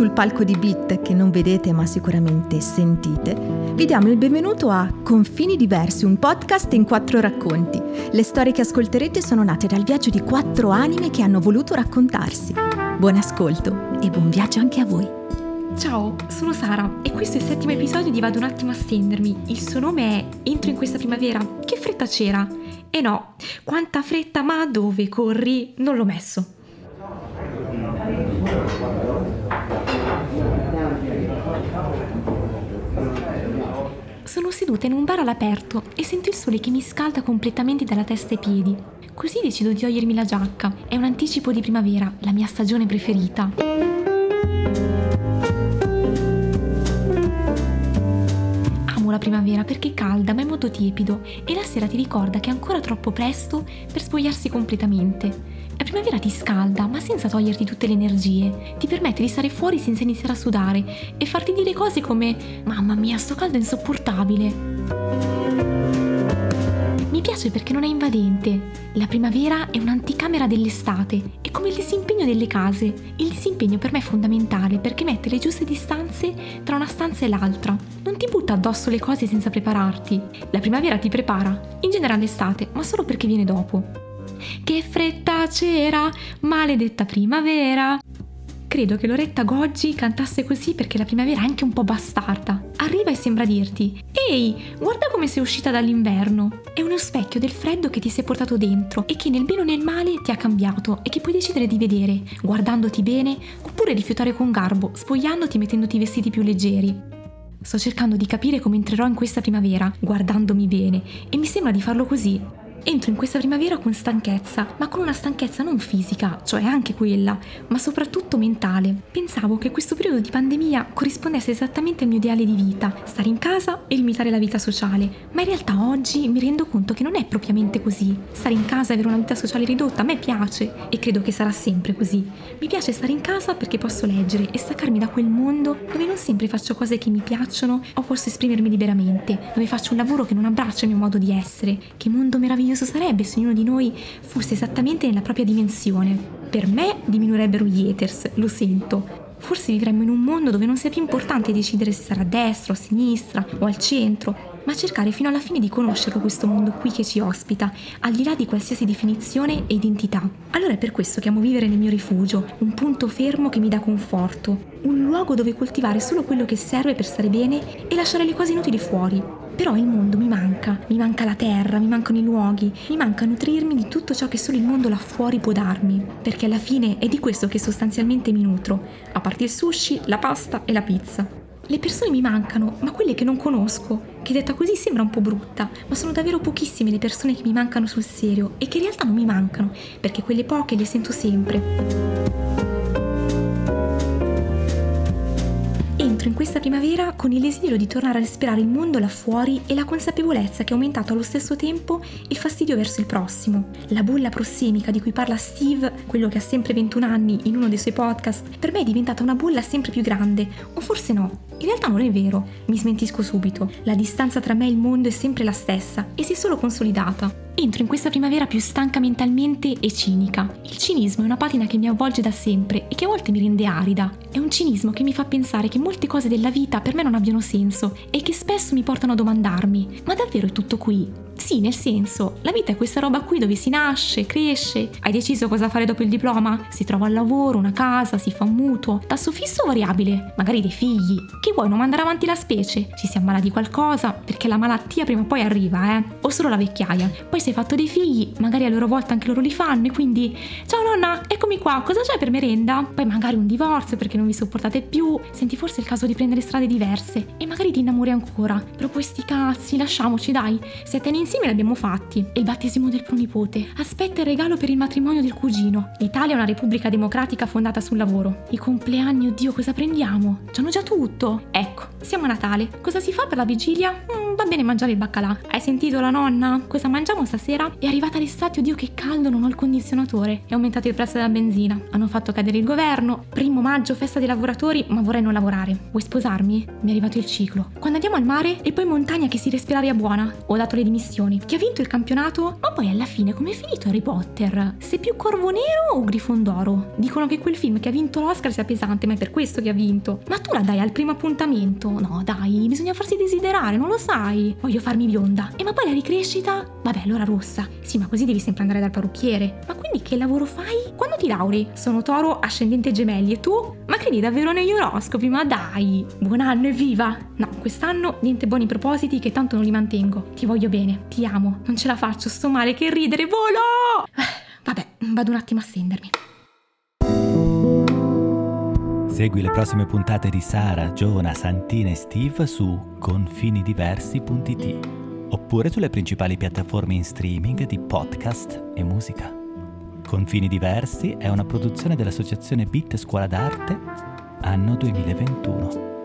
sul palco di Beat che non vedete ma sicuramente sentite, vi diamo il benvenuto a Confini Diversi, un podcast in quattro racconti. Le storie che ascolterete sono nate dal viaggio di quattro anime che hanno voluto raccontarsi. Buon ascolto e buon viaggio anche a voi. Ciao, sono Sara e questo è il settimo episodio di Vado un attimo a stendermi. Il suo nome è Entro in questa primavera. Che fretta c'era? E no, quanta fretta, ma dove corri? Non l'ho messo. Sono seduta in un bar all'aperto e sento il sole che mi scalda completamente dalla testa ai piedi. Così decido di togliermi la giacca. È un anticipo di primavera, la mia stagione preferita. Primavera perché è calda ma è molto tiepido e la sera ti ricorda che è ancora troppo presto per spogliarsi completamente. La primavera ti scalda, ma senza toglierti tutte le energie. Ti permette di stare fuori senza iniziare a sudare e farti dire cose come Mamma mia, sto caldo è insopportabile. Mi piace perché non è invadente. La primavera è un'anticamera dell'estate, è come il disimpegno delle case. Il disimpegno per me è fondamentale perché mette le giuste distanze tra una stanza e l'altra. Non ti butta addosso le cose senza prepararti. La primavera ti prepara, in generale l'estate, ma solo perché viene dopo. Che fretta c'era, maledetta primavera. Credo che Loretta Goggi cantasse così perché la primavera è anche un po' bastarda. Arriva e sembra dirti: Ehi, guarda come sei uscita dall'inverno. È uno specchio del freddo che ti sei portato dentro e che nel bene o nel male ti ha cambiato e che puoi decidere di vedere, guardandoti bene, oppure rifiutare con garbo, spogliandoti e mettendoti vestiti più leggeri. Sto cercando di capire come entrerò in questa primavera, guardandomi bene, e mi sembra di farlo così, Entro in questa primavera con stanchezza, ma con una stanchezza non fisica, cioè anche quella, ma soprattutto mentale. Pensavo che questo periodo di pandemia corrispondesse esattamente al mio ideale di vita, stare in casa e limitare la vita sociale, ma in realtà oggi mi rendo conto che non è propriamente così. Stare in casa e avere una vita sociale ridotta a me piace e credo che sarà sempre così. Mi piace stare in casa perché posso leggere e staccarmi da quel mondo dove non sempre faccio cose che mi piacciono o posso esprimermi liberamente, dove faccio un lavoro che non abbraccia il mio modo di essere. Che mondo meraviglioso meraviglioso sarebbe se ognuno di noi fosse esattamente nella propria dimensione. Per me diminuirebbero gli haters, lo sento. Forse vivremmo in un mondo dove non sia più importante decidere se stare a destra a sinistra o al centro, ma cercare fino alla fine di conoscerlo questo mondo qui che ci ospita, al di là di qualsiasi definizione e identità. Allora è per questo che amo vivere nel mio rifugio, un punto fermo che mi dà conforto, un luogo dove coltivare solo quello che serve per stare bene e lasciare le cose inutili fuori. Però il mondo mi manca, mi manca la terra, mi mancano i luoghi, mi manca nutrirmi di tutto ciò che solo il mondo là fuori può darmi, perché alla fine è di questo che sostanzialmente mi nutro, a parte il sushi, la pasta e la pizza. Le persone mi mancano, ma quelle che non conosco, che detta così sembra un po' brutta, ma sono davvero pochissime le persone che mi mancano sul serio e che in realtà non mi mancano, perché quelle poche le sento sempre. Entro in questa primavera con il desiderio di tornare a respirare il mondo là fuori e la consapevolezza che è aumentato allo stesso tempo il fastidio verso il prossimo. La bolla prossemica di cui parla Steve, quello che ha sempre 21 anni in uno dei suoi podcast, per me è diventata una bolla sempre più grande, o forse no, in realtà non è vero, mi smentisco subito. La distanza tra me e il mondo è sempre la stessa e si è solo consolidata. Entro in questa primavera più stanca mentalmente e cinica. Il cinismo è una patina che mi avvolge da sempre e che a volte mi rende arida. È un cinismo che mi fa pensare che molte cose della vita per me non abbiano senso e che spesso mi portano a domandarmi: ma davvero è tutto qui? Sì, nel senso, la vita è questa roba qui dove si nasce, cresce, hai deciso cosa fare dopo il diploma? Si trova un lavoro, una casa, si fa un mutuo, tasso fisso o variabile, magari dei figli. Che vuoi non mandare avanti la specie? Ci si ammala di qualcosa, perché la malattia prima o poi arriva, eh? O solo la vecchiaia. Poi se hai fatto dei figli, magari a loro volta anche loro li fanno e quindi ciao nonna, eccomi qua, cosa c'è per merenda? Poi magari un divorzio perché non vi sopportate più, senti forse il caso di prendere strade diverse e magari ti innamori ancora. Però questi cazzi, lasciamoci dai, siete in insieme l'abbiamo fatti. Il battesimo del pronipote. Aspetta il regalo per il matrimonio del cugino. L'Italia è una repubblica democratica fondata sul lavoro. I compleanni, oddio, cosa prendiamo? C'hanno già tutto. Ecco, siamo a Natale. Cosa si fa per la vigilia? Mm, va bene mangiare il baccalà. Hai sentito la nonna? Cosa mangiamo stasera? È arrivata l'estate, oddio che caldo, non ho il condizionatore. È aumentato il prezzo della benzina. Hanno fatto cadere il governo. Primo maggio, festa dei lavoratori, ma vorrei non lavorare. Vuoi sposarmi? Mi è arrivato il ciclo. Quando andiamo al mare e poi montagna che si respira aria buona. Ho dato le dimissioni. Chi ha vinto il campionato? Ma poi alla fine come è finito Harry Potter? Sei più corvo nero o grifondoro? Dicono che quel film che ha vinto l'Oscar sia pesante, ma è per questo che ha vinto. Ma tu la dai al primo appuntamento? No, dai, bisogna farsi desiderare, non lo sai. Voglio farmi bionda. E ma poi la ricrescita? Vabbè, allora rossa. Sì, ma così devi sempre andare dal parrucchiere. Ma quindi che lavoro fai? Quando ti lauri? Sono toro ascendente gemelli e tu? Ma credi davvero negli oroscopi? Ma dai! Buon anno e viva! No, quest'anno niente buoni propositi che tanto non li mantengo. Ti voglio bene, ti amo, non ce la faccio, sto male, che ridere, volo! Vabbè, vado un attimo a stendermi. Segui le prossime puntate di Sara, Giona, Santina e Steve su confinidiversi.it oppure sulle principali piattaforme in streaming di podcast e musica. Confini Diversi è una produzione dell'associazione Bit Scuola d'Arte, anno 2021.